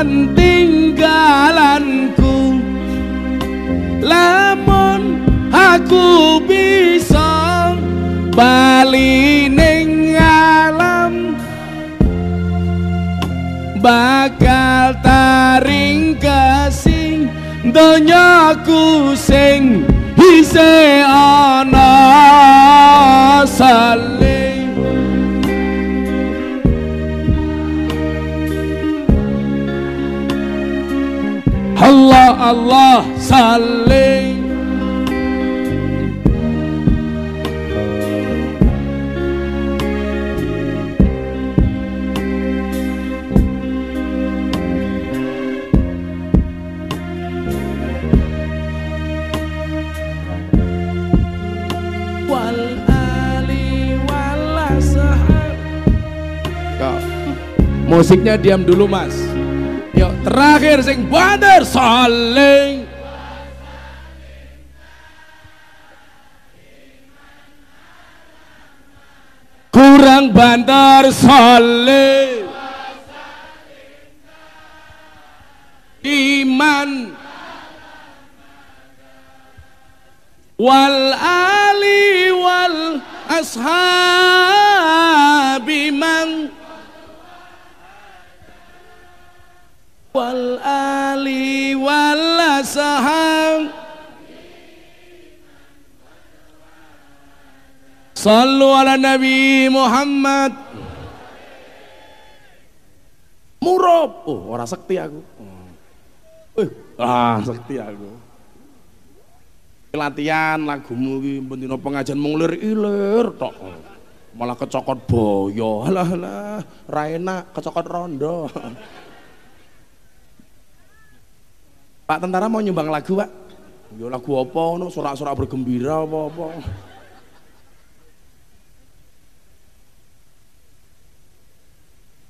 lan tinggalanku. Lamun aku bisa bali ning alam bakal taring kasing donyaku sing hise ana saling Allah saling musiknya diam dulu mas terakhir sing bandar saling. Kurang bandar saling. Iman. Wal ali wal ashabi wal ali wal ashab Sallu ala Nabi Muhammad. Murab. Oh orang sekti aku. Eh, ah sekti aku. Latihan lagumu iki bendina pengajian mung lir ilir tok. Malah kecokot boyo. Alah alah ra enak kecokot rondo Pak tentara mau nyumbang lagu pak. Yo lagu apa no sorak-sorak bergembira apa-apa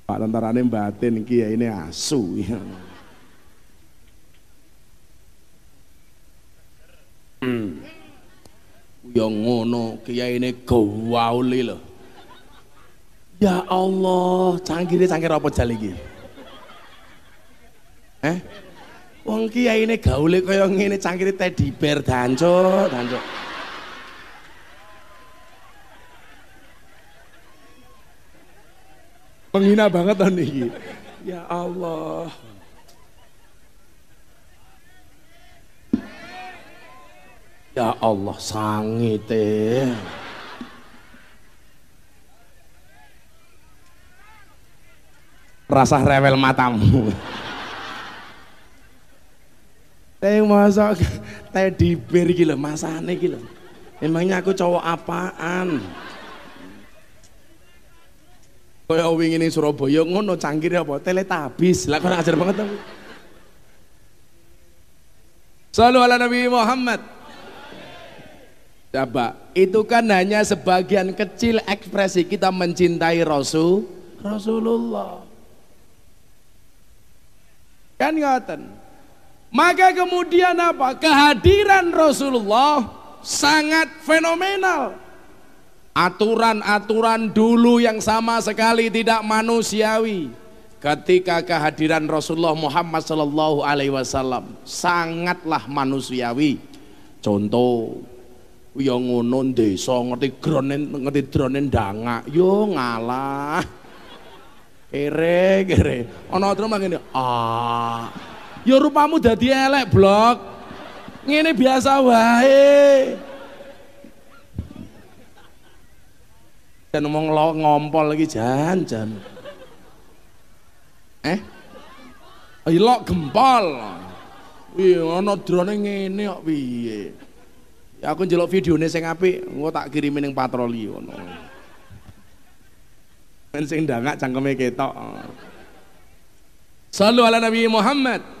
Pak tentara ini batin iki ya ini asu Hmm. yang ngono kiai ini gawauli loh ya Allah canggirnya canggir apa jali eh wong kiai ini gaule kaya ngene cangkire teddy bear danco danco menghina banget kan iki ya Allah Ya Allah sangite. Rasa rewel matamu. Yang masak teddy bear iki lho, masane iki. Emangnya aku cowok apaan? Kaya wingi ning Surabaya ngono cangkir apa? Teletabis. Lah kok ajar banget aku. Sallu ala Nabi Muhammad. Coba, itu kan hanya sebagian kecil ekspresi kita mencintai Rasul Rasulullah. Kan ngoten. Maka kemudian apa? Kehadiran Rasulullah sangat fenomenal. Aturan-aturan dulu yang sama sekali tidak manusiawi ketika kehadiran Rasulullah Muhammad Sallallahu Alaihi Wasallam sangatlah manusiawi. Contoh, ya ngono desa ngerti dronen ngerti dronen dangak yo ngalah kere kere ana terus ngene ah ya rupamu dadi elek blok ngene biasa wae dan ngomong lo ngompol lagi jan jan eh lo gempol iya ana drone ngene kok piye Ya aku njeluk videone sing apik, engko tak kirimi ning patroli ngono. Men sing ndangak cangkeme ketok. Sallu ala Nabi Muhammad.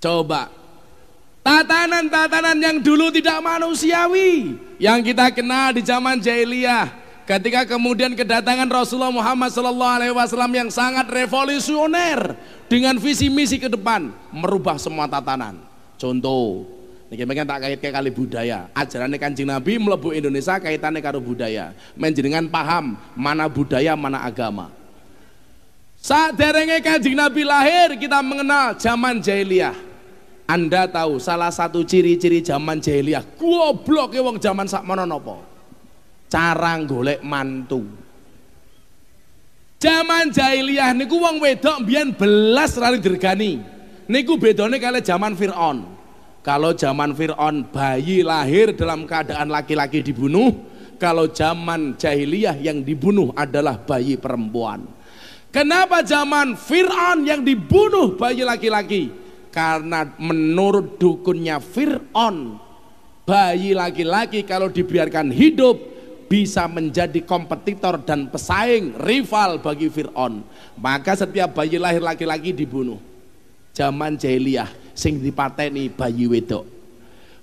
Coba tatanan-tatanan yang dulu tidak manusiawi yang kita kenal di zaman jahiliyah ketika kemudian kedatangan Rasulullah Muhammad Wasallam yang sangat revolusioner dengan visi misi ke depan merubah semua tatanan Contoh, Niki tak kaitke kali budaya. Ajaran Kanjeng Nabi mlebu Indonesia kaitannya karo budaya. Menjenengan paham mana budaya, mana agama. Saat derenge kanjeng Nabi lahir kita mengenal zaman jahiliyah. Anda tahu salah satu ciri-ciri zaman jahiliyah goblok wong zaman sakmono napa? Cara golek mantu. Zaman jahiliyah niku wong wedok mbiyen belas rari dirgani. Niku bedone kali zaman Firaun. Kalau zaman Firaun bayi lahir dalam keadaan laki-laki dibunuh, kalau zaman jahiliyah yang dibunuh adalah bayi perempuan. Kenapa zaman Fir'aun yang dibunuh bayi laki-laki? Karena menurut dukunnya Fir'aun, bayi laki-laki kalau dibiarkan hidup bisa menjadi kompetitor dan pesaing rival bagi Fir'aun. Maka setiap bayi lahir laki-laki dibunuh. Zaman jahiliyah sing dipateni bayi wedok.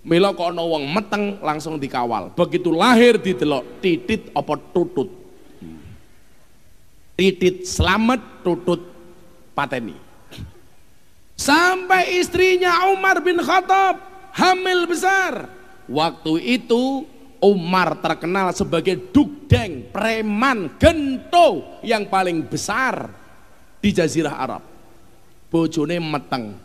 Mila kok wong meteng langsung dikawal. Begitu lahir didelok titit apa tutut titit selamat tutut pateni. Sampai istrinya Umar bin Khattab hamil besar. Waktu itu Umar terkenal sebagai dugdeng preman gento yang paling besar di jazirah Arab. Bojone meteng.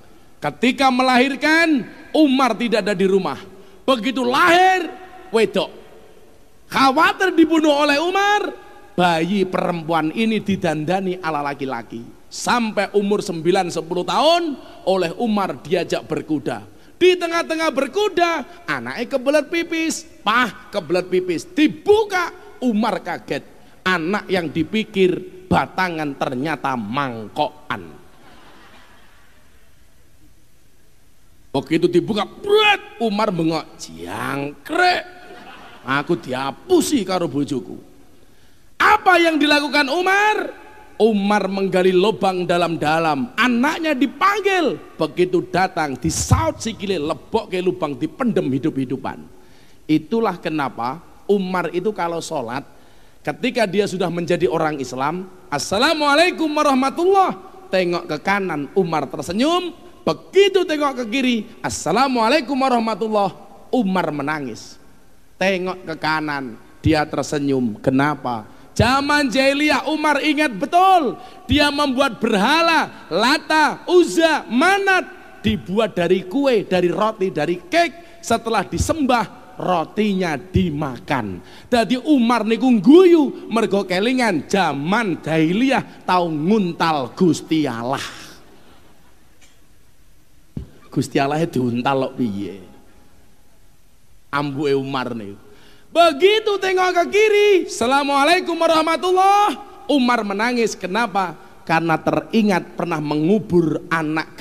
Ketika melahirkan Umar tidak ada di rumah. Begitu lahir wedok. Khawatir dibunuh oleh Umar bayi perempuan ini didandani ala laki-laki. Sampai umur 9-10 tahun oleh Umar diajak berkuda. Di tengah-tengah berkuda anaknya kebelet pipis. Pah kebelet pipis. Dibuka Umar kaget. Anak yang dipikir batangan ternyata mangkokan. Begitu dibuka berat Umar bengok jangkrik aku diapusi karo bojoku apa yang dilakukan Umar? Umar menggali lubang dalam-dalam, anaknya dipanggil. Begitu datang, disaut sikile, lebok ke lubang, dipendem hidup-hidupan. Itulah kenapa Umar itu kalau sholat, ketika dia sudah menjadi orang Islam, Assalamualaikum warahmatullah, tengok ke kanan, Umar tersenyum, begitu tengok ke kiri, Assalamualaikum warahmatullah, Umar menangis. Tengok ke kanan, dia tersenyum. Kenapa? Zaman jahiliyah Umar ingat betul dia membuat berhala Lata, Uzza, Manat dibuat dari kue, dari roti, dari cake setelah disembah rotinya dimakan. Jadi Umar niku guyu mergo kelingan zaman jahiliyah tau nguntal Gusti Allah. Gusti Allah diuntal kok piye? Ambuke Umar niku Begitu tengok ke kiri, Assalamualaikum warahmatullah. Umar menangis, kenapa? Karena teringat pernah mengubur anak